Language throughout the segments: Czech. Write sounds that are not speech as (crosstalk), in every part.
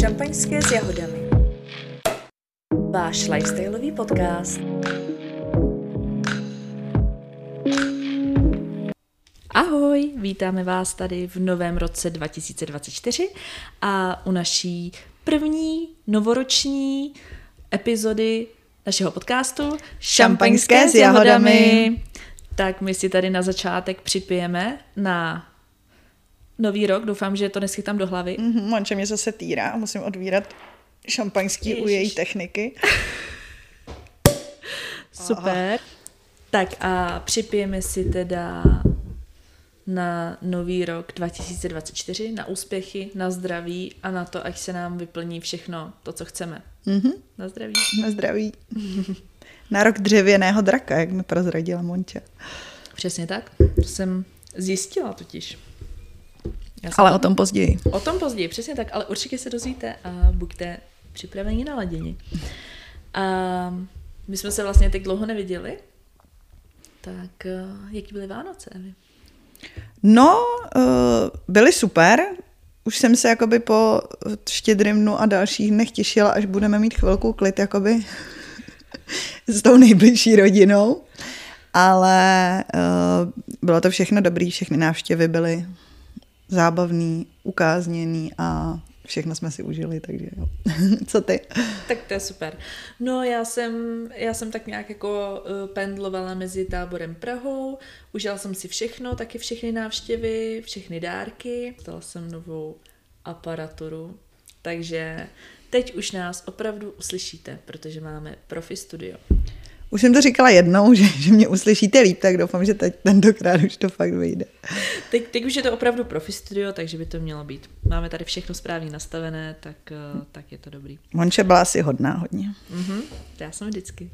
Šampaňské s jahodami. Váš lifestyleový podcast. Ahoj, vítáme vás tady v novém roce 2024 a u naší první novoroční epizody našeho podcastu Šampaňské s jahodami. Tak my si tady na začátek připijeme na nový rok. Doufám, že to neschytám do hlavy. Mm-hmm, manče mě zase týrá a musím odvírat šampaňský Ježiš. u její techniky. (laughs) Super. Aha. Tak a připijeme si teda na nový rok 2024, na úspěchy, na zdraví a na to, ať se nám vyplní všechno to, co chceme. Mm-hmm. Na zdraví. Na zdraví. (laughs) na rok dřevěného draka, jak mi prozradila Monča. Přesně tak. To jsem zjistila totiž. Já ale o tom později. O tom později, přesně tak, ale určitě se dozvíte a buďte připraveni na ladění. A my jsme se vlastně teď dlouho neviděli, tak eh, jaký byly Vánoce, Evi? No, uh, byly super. Už jsem se jakoby po štědrým dnu a dalších dnech těšila, až budeme mít chvilku klid jakoby (laughs) s tou nejbližší rodinou. Ale uh, bylo to všechno dobrý, všechny návštěvy byly zábavný, ukázněný a všechno jsme si užili, takže jo. (laughs) Co ty? Tak to je super. No já jsem, já jsem tak nějak jako uh, pendlovala mezi táborem Prahou, užila jsem si všechno, taky všechny návštěvy, všechny dárky, dostala jsem novou aparaturu, takže teď už nás opravdu uslyšíte, protože máme profi studio. Už jsem to říkala jednou, (laughs) že, že mě uslyšíte líp, tak doufám, že teď tentokrát už to fakt vyjde. (laughs) Teď, teď už je to opravdu profi studio, takže by to mělo být. Máme tady všechno správně nastavené, tak, eh, tak je to dobrý. Monče byla asi hodná hodně. Mm-hmm, já jsem vždycky.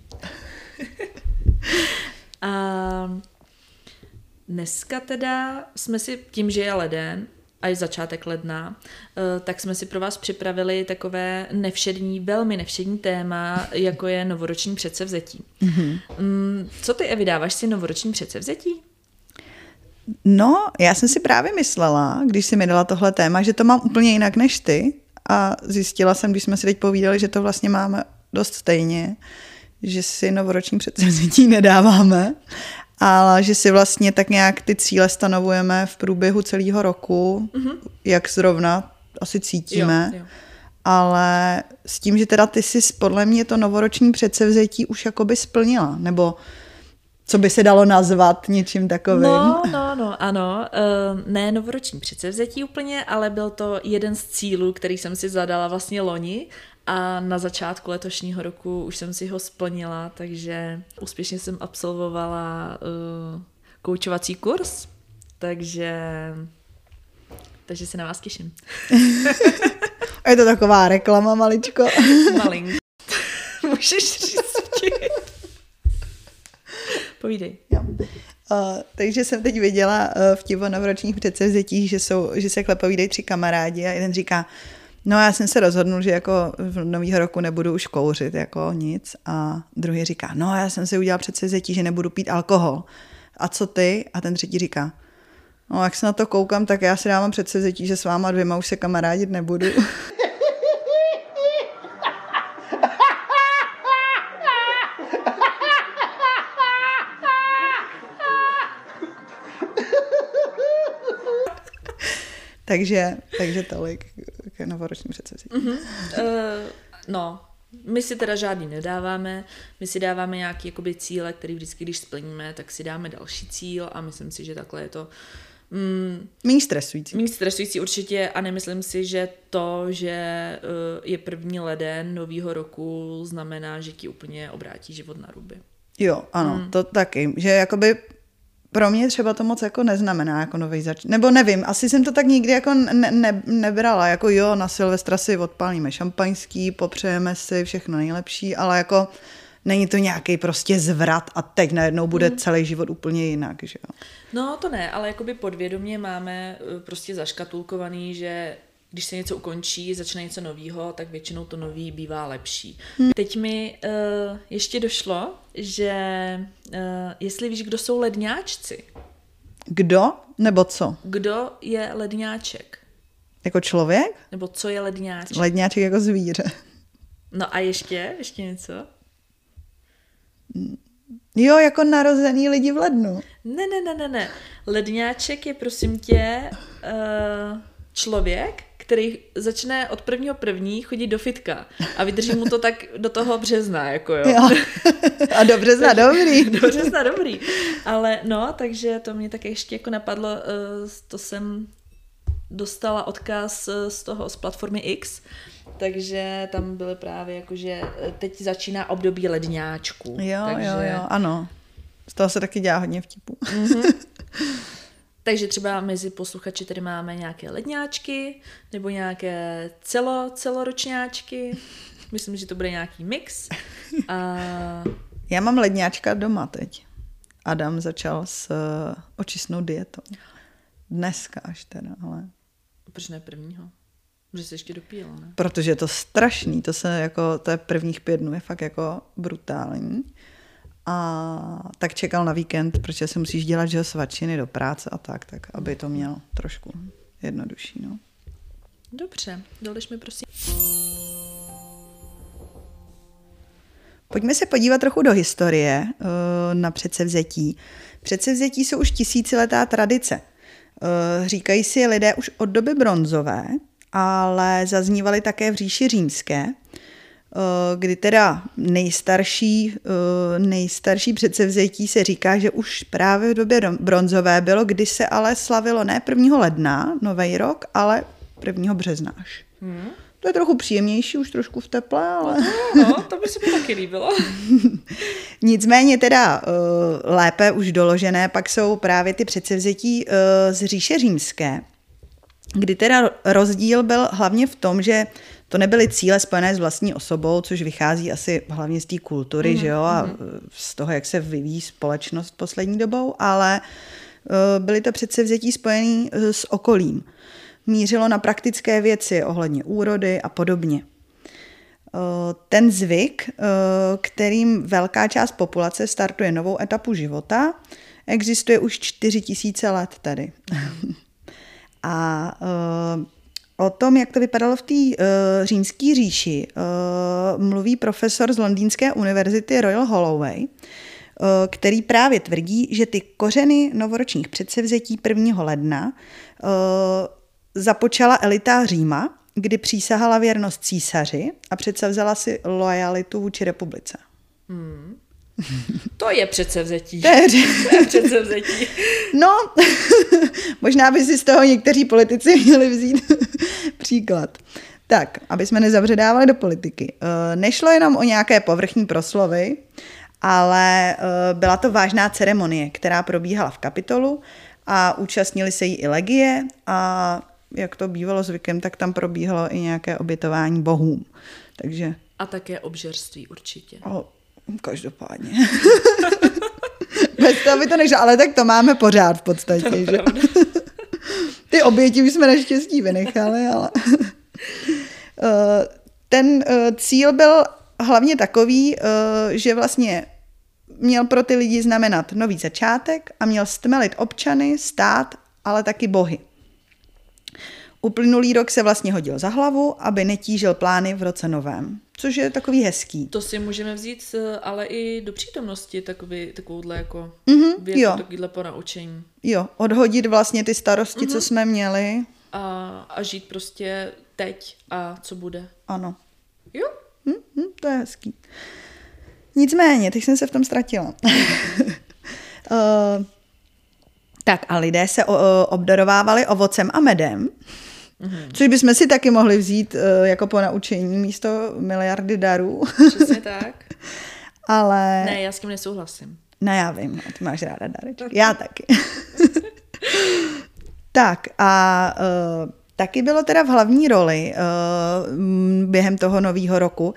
(laughs) A dneska teda jsme si, tím, že je leden, a je začátek ledna, eh, tak jsme si pro vás připravili takové nevšední, velmi nevšední téma, jako je novoroční předsevzetí. Mm-hmm. Co ty, Evi, dáváš si novoroční předsevzetí? No, já jsem si právě myslela, když si mi dala tohle téma, že to mám úplně jinak než ty a zjistila jsem, když jsme si teď povídali, že to vlastně máme dost stejně, že si novoroční předsevzetí nedáváme ale že si vlastně tak nějak ty cíle stanovujeme v průběhu celého roku, mm-hmm. jak zrovna asi cítíme. Jo, jo. Ale s tím, že teda ty si podle mě to novoroční předsevzetí už jakoby splnila, nebo co by se dalo nazvat něčím takovým. No, (laughs) no, no, ano. Uh, ne novoroční předsevzetí úplně, ale byl to jeden z cílů, který jsem si zadala vlastně loni a na začátku letošního roku už jsem si ho splnila, takže úspěšně jsem absolvovala uh, koučovací kurz, takže takže se na vás těším. (laughs) Je to taková reklama, maličko. (laughs) Malink. (laughs) Můžeš říct Povídej. Jo. Uh, takže jsem teď viděla uh, v Tivo novoročních předsevzetích, že, jsou, že se klepovídají tři kamarádi a jeden říká, No já jsem se rozhodnul, že jako v nového roku nebudu už kouřit, jako nic. A druhý říká, no já jsem si udělal předsevzetí, že nebudu pít alkohol. A co ty? A ten třetí říká, no jak se na to koukám, tak já si dávám předsevzetí, že s váma dvěma už se kamarádit nebudu. (laughs) takže, takže tolik k novoroční předsevzetí. Mm-hmm. Uh, no, my si teda žádný nedáváme, my si dáváme nějaké jakoby cíle, které vždycky, když splníme, tak si dáme další cíl a myslím si, že takhle je to Mm, méně stresující. Méně stresující určitě a nemyslím si, že to, že uh, je první leden nového roku, znamená, že ti úplně obrátí život na ruby. Jo, ano, mm. to taky. Že jakoby pro mě třeba to moc jako neznamená jako nový zač. Nebo nevím, asi jsem to tak nikdy jako ne, ne, nebrala. Jako jo, na Silvestra si odpálíme šampaňský, popřejeme si všechno nejlepší, ale jako není to nějaký prostě zvrat a teď najednou bude hmm. celý život úplně jinak, že jo? No to ne, ale jakoby podvědomě máme eh, prostě zaškatulkovaný, že když se něco ukončí, začne něco nového, tak většinou to nový bývá lepší. Hmm. Teď mi uh, ještě došlo, že uh, jestli víš, kdo jsou ledňáčci, Kdo nebo co? Kdo je ledňáček? Jako člověk? Nebo co je ledňáček? Ledňáček jako zvíře. No a ještě? Ještě něco? Jo, jako narozený lidi v lednu. Ne, ne, ne, ne, ne. Ledňáček je prosím tě uh, člověk, který začne od prvního první chodit do fitka a vydrží mu to tak do toho března, jako jo. jo. A do března dobrý. (laughs) do března dobrý. Ale no, takže to mě tak ještě jako napadlo, uh, to jsem dostala odkaz z toho, z platformy X, takže tam byly právě jako, že teď začíná období ledňáčku. Jo, takže... jo, jo, ano. Z toho se taky dělá hodně vtipů. Mm-hmm. (laughs) Takže třeba mezi posluchači tady máme nějaké ledňáčky nebo nějaké celo, celoročňáčky. (laughs) Myslím, že to bude nějaký mix. A... (laughs) Já mám ledňáčka doma teď. Adam začal s uh, očistnou dietou. Dneska až teda, ale... Proč ne prvního? Protože se ještě dopílo, ne? Protože je to strašný, to se jako, to je prvních pět dnů, je fakt jako brutální. A tak čekal na víkend, protože se musíš dělat, že svačiny do práce a tak, tak aby to měl trošku jednodušší, no. Dobře, doliš mi prosím. Pojďme se podívat trochu do historie na předsevzetí. Předsevzetí jsou už tisíciletá tradice. Říkají si lidé už od doby bronzové, ale zaznívaly také v říši římské, kdy teda nejstarší, nejstarší předsevzetí se říká, že už právě v době bronzové bylo, kdy se ale slavilo ne 1. ledna, nový rok, ale 1. března až. Hmm. To je trochu příjemnější, už trošku v teple, ale... No, no to by se mi taky líbilo. (laughs) Nicméně teda uh, lépe už doložené pak jsou právě ty předsevzetí z říše římské, kdy teda rozdíl byl hlavně v tom, že to nebyly cíle spojené s vlastní osobou, což vychází asi hlavně z té kultury, mm, že jo, a z toho, jak se vyvíjí společnost poslední dobou, ale uh, byly to předsevzetí spojené s okolím mířilo na praktické věci ohledně úrody a podobně. Eh, ten zvyk, eh, kterým velká část populace startuje novou etapu života, existuje už 4000 let tady. (laughs) a eh, o tom, jak to vypadalo v té římské říši, mluví profesor z Londýnské univerzity Royal Holloway, který právě tvrdí, že ty kořeny novoročních předsevzetí 1. ledna započala elita Říma, kdy přísahala věrnost císaři a přece vzala si lojalitu vůči republice. Hmm. To je předsevzetí. To je, (laughs) to je předsevzetí. No, (laughs) možná by si z toho někteří politici (laughs) měli vzít příklad. Tak, aby jsme nezavředávali do politiky. Eh, nešlo jenom o nějaké povrchní proslovy, ale eh, byla to vážná ceremonie, která probíhala v kapitolu a účastnili se jí i legie a jak to bývalo zvykem, tak tam probíhalo i nějaké obětování bohům. Takže... A také obžerství určitě. O, každopádně. (laughs) Bez toho by to než, ale tak to máme pořád v podstatě. To že? (laughs) Ty oběti už jsme naštěstí vynechali, ale... (laughs) Eh, ten eh, cíl byl hlavně takový, eh, že vlastně měl pro ty lidi znamenat nový začátek a měl stmelit občany, stát, ale taky bohy. Uplynulý rok se vlastně hodil za hlavu, aby netížil plány v roce novém, což je takový hezký. To si můžeme vzít ale i do přítomnosti takový, takovouhle jako mm-hmm, věc, jo. takovýhle ponaučení. Jo, odhodit vlastně ty starosti, mm-hmm. co jsme měli. A, a žít prostě teď a co bude. Ano. Jo. Mm-hmm, to je hezký. Nicméně, teď jsem se v tom ztratila. uh, (laughs) tak a lidé se o, obdarovávali ovocem a medem. Mm-hmm. Což bychom si taky mohli vzít uh, jako po naučení místo miliardy darů. Přesně (laughs) tak. Ale... Ne, já s tím nesouhlasím. Ne, já vím, ty máš ráda dárečky. Já taky. (laughs) tak a uh, taky bylo teda v hlavní roli uh, během toho nového roku uh,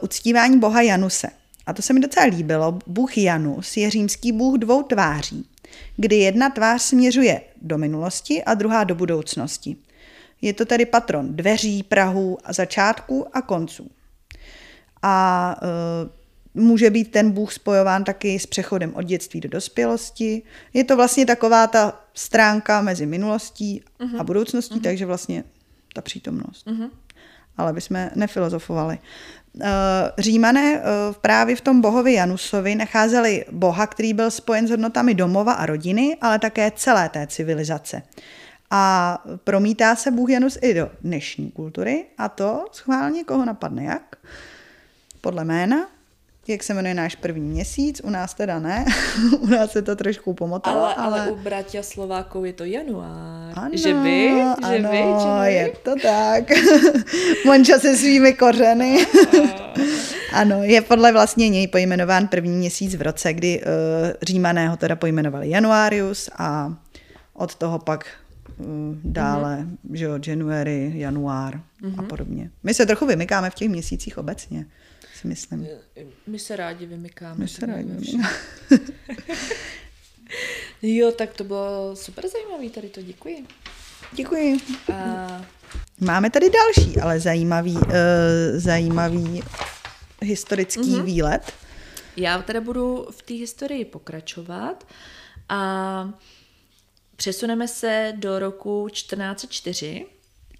uctívání boha Januse. A to se mi docela líbilo. Bůh Janus je římský bůh dvou tváří, kdy jedna tvář směřuje do minulosti a druhá do budoucnosti. Je to tedy patron dveří, prahu a začátků a konců. A e, může být ten Bůh spojován taky s přechodem od dětství do dospělosti. Je to vlastně taková ta stránka mezi minulostí uh-huh. a mhm. budoucností, uh-huh. takže vlastně ta přítomnost. Uh-huh. Ale bychom nefilozofovali. Uh, Římané uh, právě v tom bohovi Janusovi nacházeli boha, který byl spojen s hodnotami domova a rodiny, ale také celé té civilizace. A promítá se Bůh Janus i do dnešní kultury a to schválně koho napadne jak? Podle jména jak se jmenuje náš první měsíc, u nás teda ne, (laughs) u nás se to trošku pomotalo. Ale, ale... ale u bratia Slováků je to január. Ano, že vy? Že ano, vy, že vy? je to tak. (laughs) Monča se svými kořeny. (laughs) ano, je podle vlastně něj pojmenován první měsíc v roce, kdy uh, římané ho teda pojmenovali Januarius a od toho pak dále, mm-hmm. že jo, January, január mm-hmm. a mhm. podobně. My se trochu vymykáme v těch měsících obecně si myslím. My se rádi vymykáme. My se rádi vymykáme. (laughs) jo, tak to bylo super zajímavý tady to, děkuji. Děkuji. A... Máme tady další, ale zajímavý, uh, zajímavý historický mm-hmm. výlet. Já teda budu v té historii pokračovat a přesuneme se do roku 1404.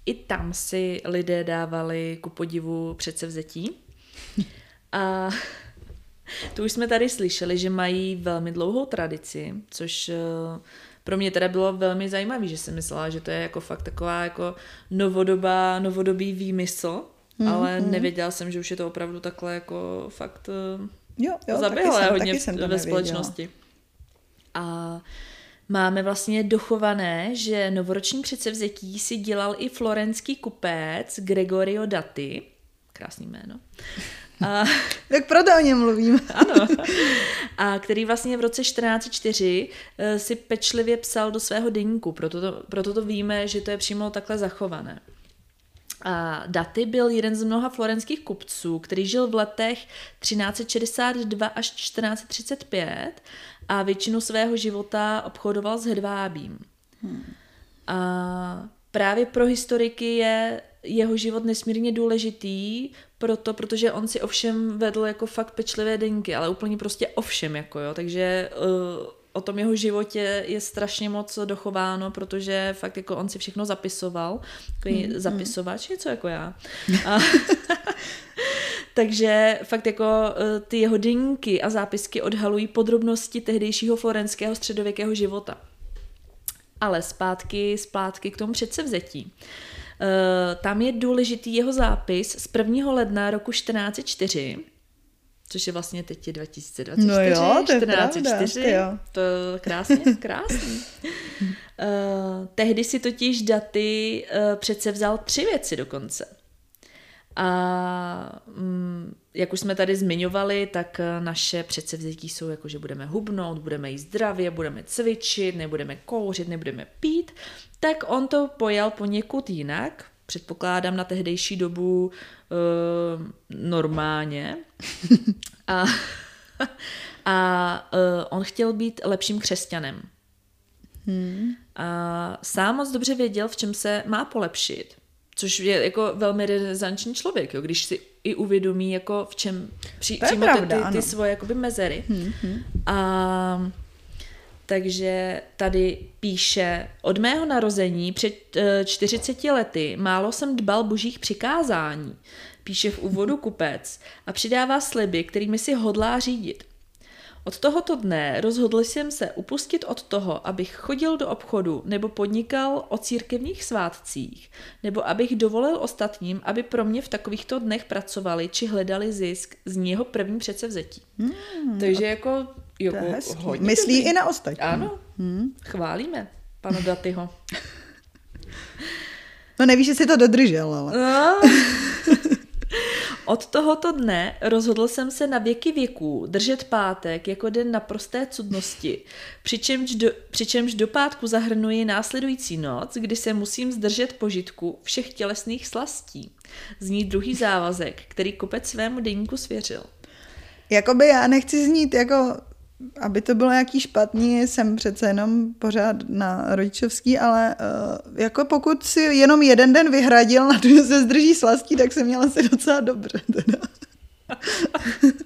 I tam si lidé dávali ku podivu předsevzetí. A (laughs) to už jsme tady slyšeli, že mají velmi dlouhou tradici, což eh, pro mě teda bylo velmi zajímavé, že jsem myslela, že to je jako fakt taková jako novodobá, novodobý výmysl, mm, ale mm. nevěděla jsem, že už je to opravdu takhle jako fakt eh, jo, jo, zaběhlé hodně jsem, ve společnosti. A máme vlastně dochované, že novoroční předsevzetí si dělal i florenský kupec Gregorio Dati, krásný jméno. (laughs) A, tak proto o něm mluvím. (laughs) ano. A který vlastně v roce 1404 eh, si pečlivě psal do svého deníku, proto to, proto to víme, že to je přímo takhle zachované. A Daty byl jeden z mnoha florenských kupců, který žil v letech 1362 až 1435 a většinu svého života obchodoval s hedvábím. Hmm. A právě pro historiky je jeho život nesmírně důležitý, proto, protože on si ovšem vedl jako fakt pečlivé denky, ale úplně prostě ovšem, jako jo, takže uh, o tom jeho životě je strašně moc dochováno, protože fakt jako on si všechno zapisoval, takový mm, zapisovač, něco jako já. (laughs) A, (laughs) takže fakt jako uh, ty jeho denky a zápisky odhalují podrobnosti tehdejšího florenského středověkého života. Ale zpátky, zpátky k tomu předsevzetí. Eh, tam je důležitý jeho zápis z 1. ledna roku 1404, což je vlastně teď je 2024, no jo, to je 1404, pravda, to je krásně, (laughs) krásný. uh, tehdy si totiž daty uh, přece vzal tři věci dokonce. A mm, jak už jsme tady zmiňovali, tak naše předsevzetí jsou jako, že budeme hubnout, budeme jíst zdravě, budeme cvičit, nebudeme kouřit, nebudeme pít tak on to pojal poněkud jinak, předpokládám na tehdejší dobu uh, normálně. A, a uh, on chtěl být lepším křesťanem. Hmm. A sám moc dobře věděl, v čem se má polepšit. Což je jako velmi renesanční člověk, jo, když si i uvědomí, jako v čem při, přímo pravda, ty, ty, ty svoje jakoby mezery. Hmm, hmm. A takže tady píše, od mého narození před 40 eh, lety málo jsem dbal božích přikázání, píše v úvodu (laughs) kupec a přidává sliby, kterými si hodlá řídit. Od tohoto dne rozhodl jsem se upustit od toho, abych chodil do obchodu nebo podnikal o církevních svátcích, nebo abych dovolil ostatním, aby pro mě v takovýchto dnech pracovali či hledali zisk z něho první předsevzetí. Hmm, Takže jako jo, hodně Myslí dobrý. i na ostatní. Ano, hmm. chválíme pana Datyho. (laughs) No nevíš, že si to dodržel, ale. No. Od tohoto dne rozhodl jsem se na věky věků držet pátek jako den naprosté cudnosti, přičemž do, přičemž do pátku zahrnuji následující noc, kdy se musím zdržet požitku všech tělesných slastí. Zní druhý závazek, který kopec svému deníku svěřil. Jakoby já nechci znít jako aby to bylo nějaký špatný, jsem přece jenom pořád na rodičovský, ale uh, jako pokud si jenom jeden den vyhradil na to, že se zdrží slastí, tak jsem měla si docela dobře teda. (laughs)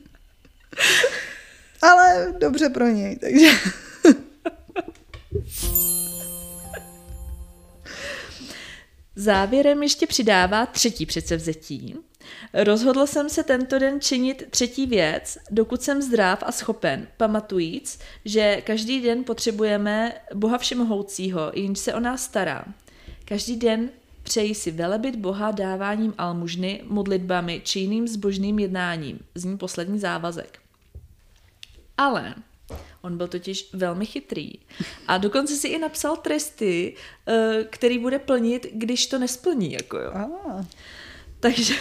Ale dobře pro něj, takže... (laughs) Závěrem ještě přidává třetí předsevzetí. Rozhodl jsem se tento den činit třetí věc, dokud jsem zdrav a schopen, pamatujíc, že každý den potřebujeme Boha Všemohoucího, jenž se o nás stará. Každý den přeji si velebit Boha dáváním almužny, modlitbami či jiným zbožným jednáním. Zní poslední závazek. Ale On byl totiž velmi chytrý. A dokonce si i napsal tresty, eh, který bude plnit, když to nesplní. Jako jo. Ah. Takže,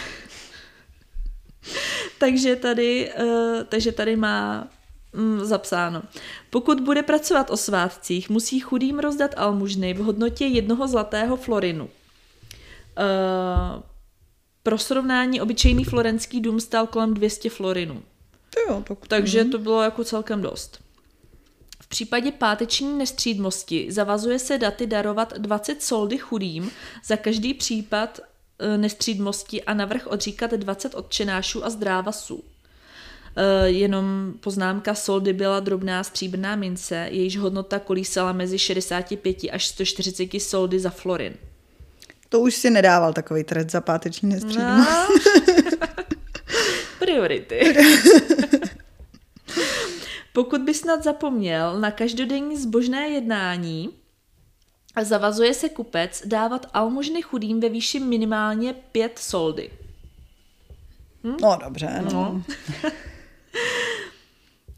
(laughs) takže, tady, eh, takže tady má mm, zapsáno. Pokud bude pracovat o svátcích, musí chudým rozdat almužny v hodnotě jednoho zlatého florinu. Uh, pro srovnání obyčejný florenský dům stál kolem 200 florinů. Jo, tak... Takže to bylo jako celkem dost. V případě páteční nestřídmosti zavazuje se daty darovat 20 soldy chudým za každý případ nestřídmosti a navrh odříkat 20 odčenášů a zdrávasů. E, jenom poznámka soldy byla drobná stříbrná mince, jejíž hodnota kolísala mezi 65 až 140 soldy za florin. To už si nedával takový trest za páteční nestřídmost. No. (laughs) Priority. Pokud by snad zapomněl na každodenní zbožné jednání, zavazuje se kupec dávat almužny chudým ve výši minimálně pět soldy. Hm? No dobře, no. no. (laughs)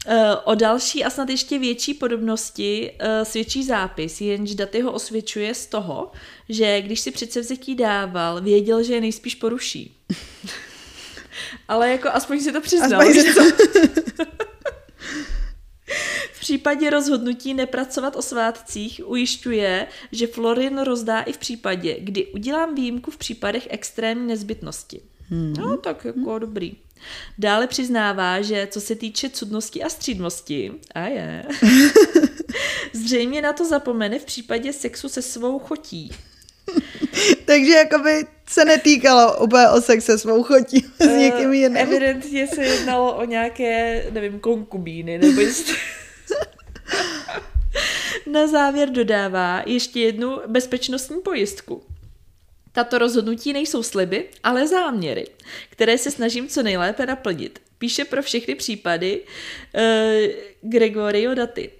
Eh, o další a snad ještě větší podobnosti eh, svědčí zápis, jenž daty ho osvědčuje z toho, že když si předsevzetí dával, věděl, že je nejspíš poruší. (laughs) Ale jako aspoň si to přiznal. Aspoň si to... (laughs) v případě rozhodnutí nepracovat o svátcích ujišťuje, že Florin rozdá i v případě, kdy udělám výjimku v případech extrémní nezbytnosti. Hmm. No, tak jako hmm. dobrý. Dále přiznává, že co se týče cudnosti a střídmosti, a je, (laughs) zřejmě na to zapomene v případě sexu se svou chotí. (laughs) Takže jakoby se netýkalo úplně o sex se svou chotí s uh, někým jiným. Evidentně se jednalo o nějaké, nevím, konkubíny, nebo (laughs) jestli... (laughs) Na závěr dodává ještě jednu bezpečnostní pojistku. Tato rozhodnutí nejsou sliby, ale záměry, které se snažím co nejlépe naplnit. Píše pro všechny případy uh, Gregorio Daty.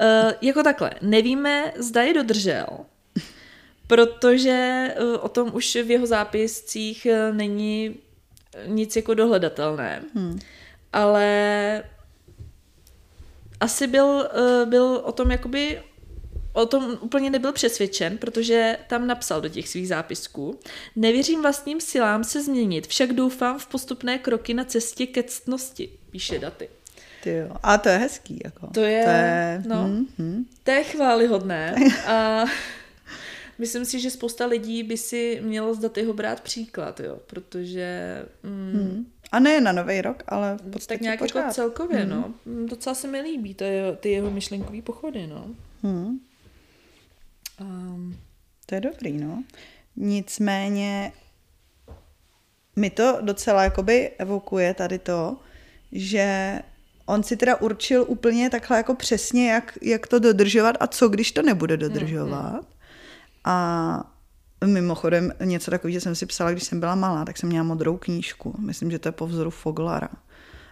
Uh, jako takhle, nevíme, zda je dodržel, protože uh, o tom už v jeho zápiscích uh, není nic jako dohledatelné. Hmm. Ale asi byl, uh, byl o tom jakoby o tom úplně nebyl přesvědčen, protože tam napsal do těch svých zápisků. Nevěřím vlastním silám se změnit, však doufám v postupné kroky na cestě ke ctnosti, píše daty. Ty jo. A to je hezký. Jako. To je, to je, no, hmm, hmm. to je chválihodné. (laughs) A myslím si, že spousta lidí by si mělo z Datyho brát příklad, jo, protože... Mm, hmm. A ne na nový rok, ale v podstatě Tak nějak jako celkově, hmm. no. Docela se mi líbí to je, ty jeho myšlenkový pochody, no. Hmm. Um, to je dobrý, no. Nicméně mi to docela jakoby evokuje tady to, že on si teda určil úplně takhle jako přesně, jak, jak to dodržovat a co, když to nebude dodržovat. Mm, A mimochodem něco takového, že jsem si psala, když jsem byla malá, tak jsem měla modrou knížku. Myslím, že to je po vzoru Foglara.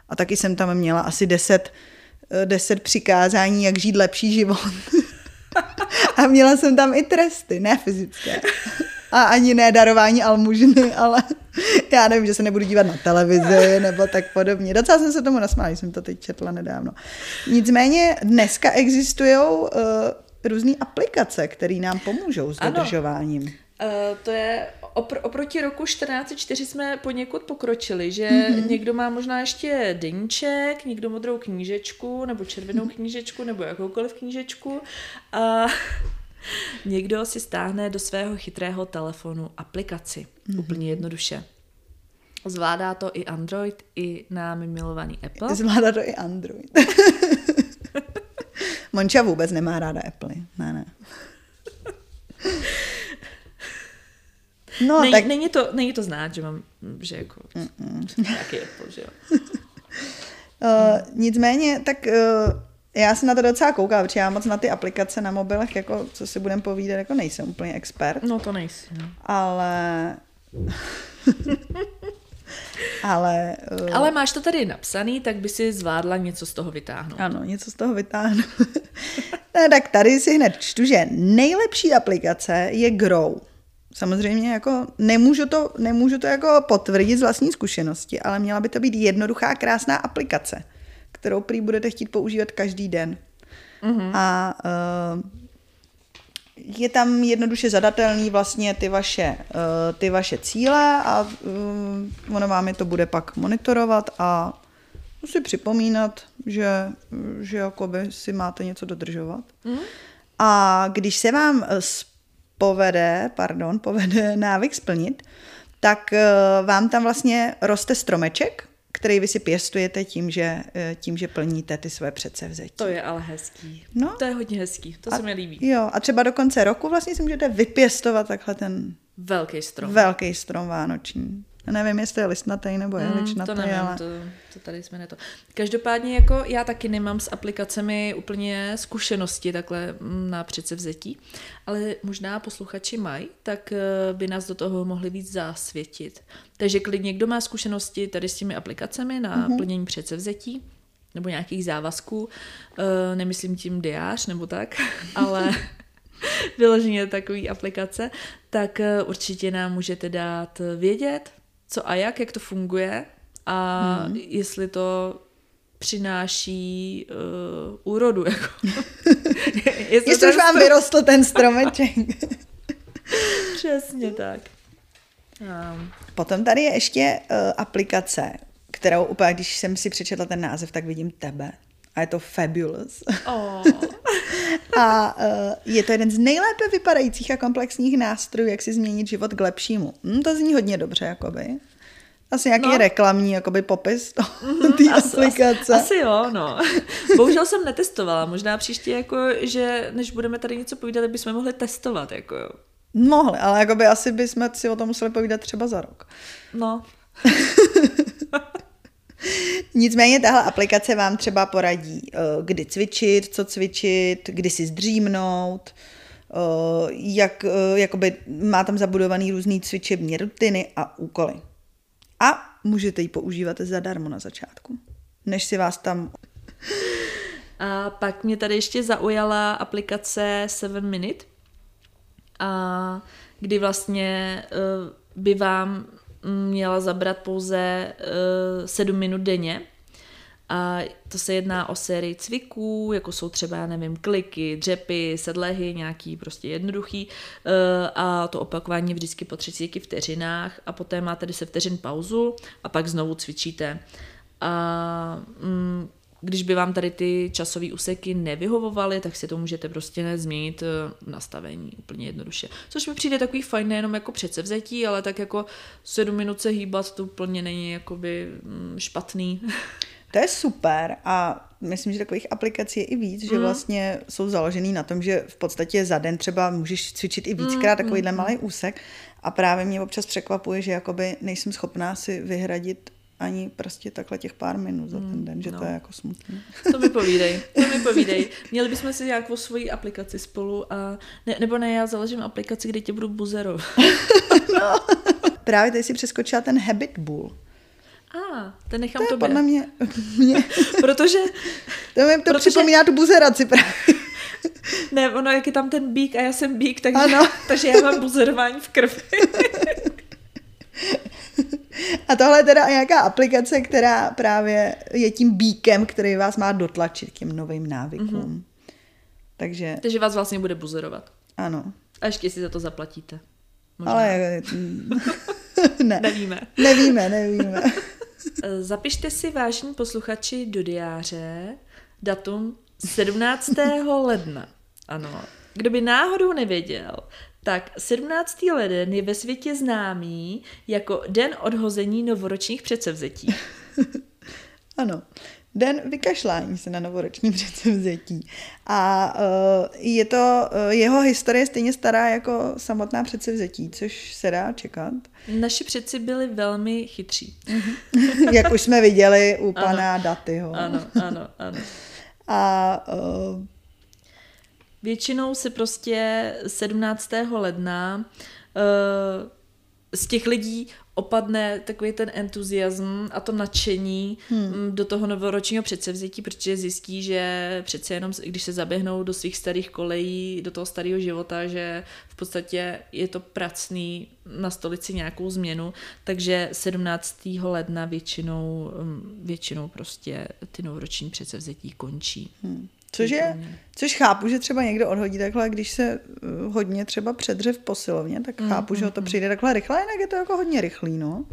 A taky jsem tam měla asi deset, deset přikázání, jak žít lepší život. (laughs) A měla jsem tam i tresty, ne fyzické. A ani ne darování almužny, (laughs) ale já nevím, že se nebudu dívat na televizi nebo tak podobně. Docela jsem se tomu nasmála, jsem to teď četla nedávno. Nicméně dneska existují uh, různé aplikace, které nám pomůžou s dodržováním. Uh, to je opr- oproti roku 1404 jsme poněkud pokročili, že mm-hmm. někdo má možná ještě deníček, někdo modrou knížečku, nebo červenou mm-hmm. knížečku, nebo jakoukoliv knížečku a (laughs) někdo si stáhne do svého chytrého telefonu aplikaci. Mm-hmm. Úplně jednoduše. Zvládá to i Android, i námi milovaný Apple. Zvládá to i Android. (laughs) Monča vůbec nemá ráda Apple. Ne, ne. (laughs) No, není, tak... není, to, není to znát, že mám, že jako nějaký Apple, že jo. Uh, (laughs) nicméně, tak uh, já se na to docela koukám, protože já moc na ty aplikace na mobilech, jako co si budem povídat, jako nejsem úplně expert. No to nejsi. No. Ale... (laughs) ale... Uh... Ale máš to tady napsaný, tak by si zvládla něco z toho vytáhnout. Ano, něco z toho vytáhnu. no, (laughs) tak tady si hned čtu, že nejlepší aplikace je Grow. Samozřejmě jako nemůžu to, nemůžu to jako potvrdit z vlastní zkušenosti, ale měla by to být jednoduchá, krásná aplikace kterou prý budete chtít používat každý den. Mm-hmm. A uh, je tam jednoduše zadatelný vlastně ty vaše, uh, ty vaše cíle a uh, ono vám je to bude pak monitorovat a si připomínat, že, že jakoby si máte něco dodržovat. Mm. A když se vám povede, pardon, (laughs) povede návyk splnit, tak uh, vám tam vlastně roste stromeček který vy si pěstujete tím, že, eh, tím, že plníte ty své předsevzetí. To je ale hezký. No. To je hodně hezký, to a, se mi líbí. Jo, a třeba do konce roku vlastně si můžete vypěstovat takhle ten velký strom. Velký strom vánoční. Nevím, jestli je listnatý nebo je mm, To nevím, ale... to, to tady jsme ne to. Každopádně jako já taky nemám s aplikacemi úplně zkušenosti takhle mm, na předsevzetí, ale možná posluchači mají, tak eh, by nás do toho mohli víc zasvětit. Takže klidně někdo má zkušenosti tady s těmi aplikacemi na mm-hmm. plnění předsevzetí, nebo nějakých závazků, eh, nemyslím tím diář nebo tak, (laughs) ale vyloženě takový aplikace, tak eh, určitě nám můžete dát vědět, co a jak, jak to funguje a hmm. jestli to přináší uh, úrodu. (laughs) Jako. jestli jestli už vám strom... vyrostl ten stromeček. (laughs) Přesně tak. Um. Potom tady je ještě uh, aplikace, kterou úplně, když jsem si přečetla ten název, tak vidím tebe. A je to fabulous. Oh. (laughs) a uh, je to jeden z nejlépe vypadajících a komplexních nástrojů, jak si změnit život k lepšímu. Hm, to zní hodně dobře, jakoby. Asi nějaký no. reklamní jakoby popis mm, té aplikace. Asi, asi jo, no. Bohužel jsem netestovala. Možná příště, jako, že než budeme tady něco povídat, bychom mohli testovat. Jako, jo. Mohli, ale jakoby asi bychom si o tom museli povídat třeba za rok. No. (laughs) Nicméně tahle aplikace vám třeba poradí, eh, kdy cvičit, co cvičit, kdy si zdřímnout, eh, jak, eh, jakoby má tam zabudovaný různý cvičební rutiny a úkoly. A můžete ji používat zadarmo na začátku, než si vás tam... A pak mě tady ještě zaujala aplikace 7 Minute, a kdy vlastně by vám měla zabrat pouze uh, eh, 7 minut denně. A to se jedná o sérii cviků, jako jsou třeba, já nevím, kliky, dřepy, sedlehy, nějaký prostě jednoduchý. Uh, a to opakování vždycky po 30 vteřinách a poté máte 10 vteřin pauzu a pak znovu cvičíte. A mm, když by vám tady ty časové úseky nevyhovovaly, tak si to můžete prostě změnit eh, nastavení úplně jednoduše. Což mi přijde takový fajn nejenom jako předsevzetí, ale tak jako sedm minut se hýbat to úplně není jakoby mm, špatný. To je super a myslím, že takových aplikací je i víc, že mm. vlastně jsou založený na tom, že v podstatě za den třeba můžeš cvičit i víckrát mm, takovýhle mm, malý úsek a právě mě občas překvapuje, že jakoby nejsem schopná si vyhradit ani prostě takhle těch pár minut za ten hmm, den, že no. to je jako smutné. To mi povídej, to mi (laughs) povídej. Měli bychom si nějakou svoji aplikaci spolu a ne, nebo ne, já založím aplikaci, kde tě budu buzerovat. (laughs) no. Právě tady si přeskočila ten Habit Bull. A, ah, ten nechám to tobě. podle mě, mě. (laughs) protože... To mi to protože... připomíná tu buzeraci právě. ne, ono, jak je tam ten bík a já jsem bík, takže, ano. takže já mám buzerování v krvi. A tohle je teda nějaká aplikace, která právě je tím bíkem, který vás má dotlačit k těm novým návykům. Mm-hmm. Takže... Takže vás vlastně bude buzerovat. Ano. A ještě si za to zaplatíte. Možná. Ale (laughs) ne. Nevíme. Nevíme, nevíme. (laughs) Zapište si, vážní posluchači, do diáře datum 17. ledna. Ano. Kdo by náhodou nevěděl, tak 17. leden je ve světě známý jako den odhození novoročních předsevzetí. (laughs) ano. Den vykašlání se na novoroční předsevzetí. A uh, je to, uh, jeho historie stejně stará jako samotná předsevzetí, což se dá čekat. Naši předci byli velmi chytří. (laughs) Jak už jsme viděli u pana ano. Datyho. Ano, ano, ano. A uh, Většinou se prostě 17. ledna uh, z těch lidí opadne takový ten entuziasm a to nadšení hmm. do toho novoročního předsevzetí, protože zjistí, že přece jenom, když se zaběhnou do svých starých kolejí, do toho starého života, že v podstatě je to pracný nastolit si nějakou změnu, takže 17. ledna většinou, většinou prostě ty novoroční předsevzetí končí. Hmm. Což, je, což chápu, že třeba někdo odhodí takhle, když se eh, hodně třeba předře v posilovně, tak mm, chápu, mm, že ho to mm. přijde takhle rychle, jinak je to jako hodně rychlý, no.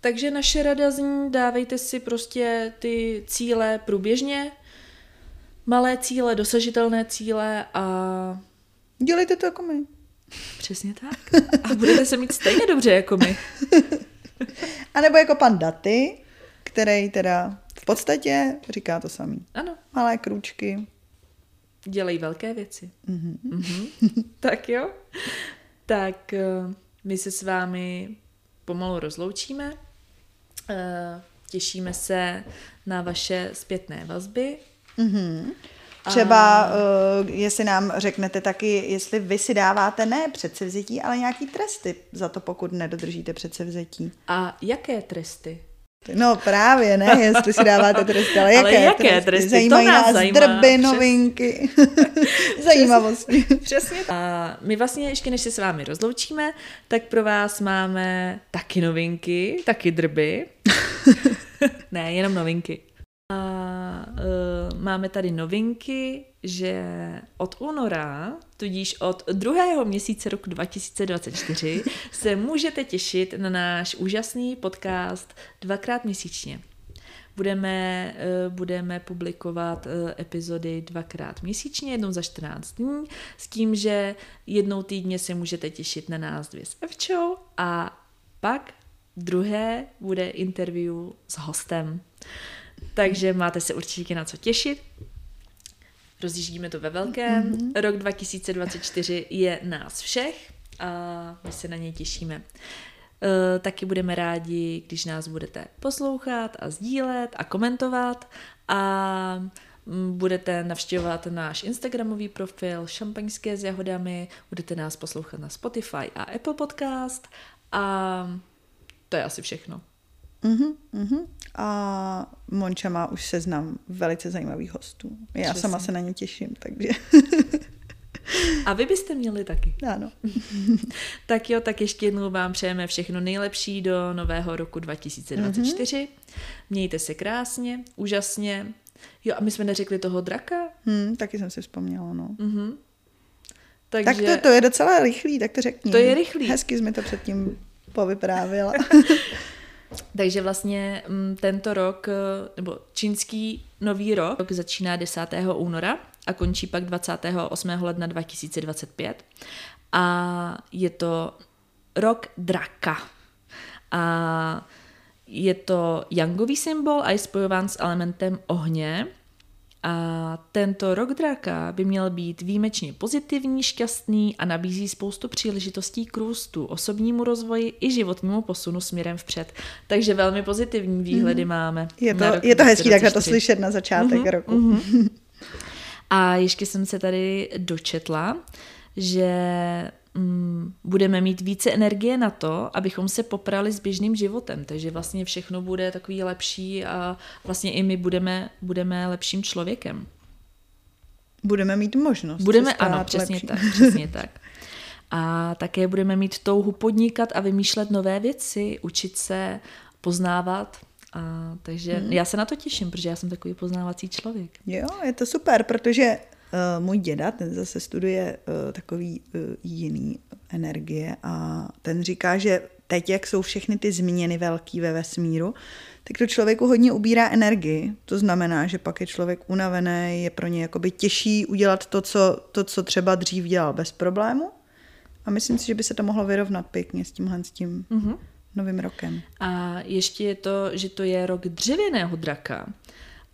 Takže naše rada zní, dávejte si prostě ty cíle průběžně, malé cíle, dosažitelné cíle a... Dělejte to jako my. Přesně tak. A budete se mít stejně dobře jako my. (laughs) a nebo jako pan Daty, který teda v podstatě říká to samý. Ano. Malé krůčky. Dělají velké věci. Mm-hmm. Mm-hmm. (laughs) tak jo. Tak eh, my se s vámi pomalu rozloučíme. Eh, těšíme se na vaše zpětné vazby. Mm-hmm. Třeba, a... uh, jestli nám řeknete taky, jestli vy si dáváte ne předsevzetí, ale nějaký tresty za to, pokud nedodržíte předsevzetí. A jaké tresty? No právě, ne, jestli si dáváte tresty, ale jaké, ale jaké tresty? tresty? Zajímají to nás, nás zajímá. drby, novinky, (laughs) (laughs) zajímavosti. Přesně. A my vlastně ještě než se s vámi rozloučíme, tak pro vás máme taky novinky, taky drby. (laughs) ne, jenom novinky. A uh, máme tady novinky, že od února, tudíž od druhého měsíce roku 2024, se můžete těšit na náš úžasný podcast dvakrát měsíčně. Budeme, uh, budeme publikovat uh, epizody dvakrát měsíčně, jednou za 14 dní, s tím, že jednou týdně se můžete těšit na nás dvě s Evčou a pak druhé bude interview s hostem. Takže máte se určitě na co těšit. Rozjíždíme to ve velkém. Mm-hmm. Rok 2024 je nás všech a my se na něj těšíme. E, taky budeme rádi, když nás budete poslouchat a sdílet a komentovat a budete navštěvovat náš Instagramový profil Šampaňské s jahodami, budete nás poslouchat na Spotify a Apple Podcast a to je asi všechno. Uh-huh, uh-huh. A Monča má už seznam velice zajímavých hostů. Já Přesně. sama se na ně těším, takže... A vy byste měli taky. Ano. (laughs) tak jo, tak ještě jednou vám přejeme všechno nejlepší do nového roku 2024. Mm-hmm. Mějte se krásně, úžasně. Jo, a my jsme neřekli toho draka? Hmm, taky jsem si vzpomněla, no. Mm-hmm. Takže... Tak to, to je docela rychlý, tak to řekni. To je rychlý. Hezky jsme to předtím povyprávila. (laughs) Takže vlastně mm, tento rok, eh, nebo čínský nový rok, začíná 10. února a končí pak 28. ledna 2025. A je to rok draka. A je to jangový symbol a je spojován s elementem ohně. A tento rok draka by měl být výjimečně pozitivní, šťastný a nabízí spoustu příležitostí k růstu, osobnímu rozvoji i životnímu posunu směrem vpřed. Takže velmi pozitivní výhledy mm. máme. Je to, je to hezký takhle to slyšet na začátek mm-hmm, roku. Mm-hmm. (laughs) A ještě jsem se tady dočetla, že mm, budeme mít více energie na to, abychom se poprali s běžným životem. Takže vlastně všechno bude takový lepší a vlastně i my budeme, budeme lepším člověkem. Budeme mít možnost. Budeme, ano, přesně lepší. tak, přesně tak. A také budeme mít touhu podnikat a vymýšlet nové věci, učit se, poznávat. A, takže hmm. já se na to těším, protože já jsem takový poznávací člověk. Jo, je to super, protože můj děda, ten zase studuje uh, takový uh, jiný energie a ten říká, že teď, jak jsou všechny ty změny velký ve vesmíru, tak to člověku hodně ubírá energii. To znamená, že pak je člověk unavený, je pro ně jakoby těžší udělat to co, to, co třeba dřív dělal bez problému. A myslím si, že by se to mohlo vyrovnat pěkně s tímhle s tím mm-hmm. novým rokem. A ještě je to, že to je rok dřevěného draka.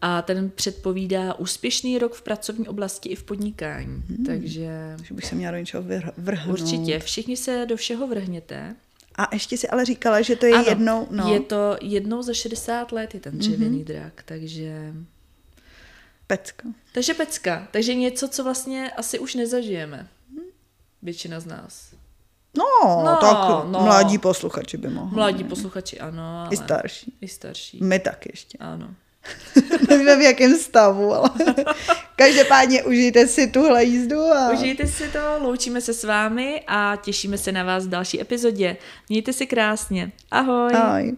A ten předpovídá úspěšný rok v pracovní oblasti i v podnikání. Hmm. Takže... Že bych se měla do něčeho vrhnout. Určitě, všichni se do všeho vrhněte. A ještě si ale říkala, že to je ano, jednou... No. je to jednou za 60 let, je ten dřevěný mm-hmm. drak, takže... Pecka. Takže pecka. Takže něco, co vlastně asi už nezažijeme. Většina z nás. No, no tak no. mladí posluchači by mohli. Mladí posluchači, ano. Ale I starší. I starší. My tak ještě. Ano. (laughs) Nevíme v jakém stavu, ale (laughs) každopádně užijte si tuhle jízdu. A... Užijte si to, loučíme se s vámi a těšíme se na vás v další epizodě. Mějte si krásně. Ahoj. Ahoj.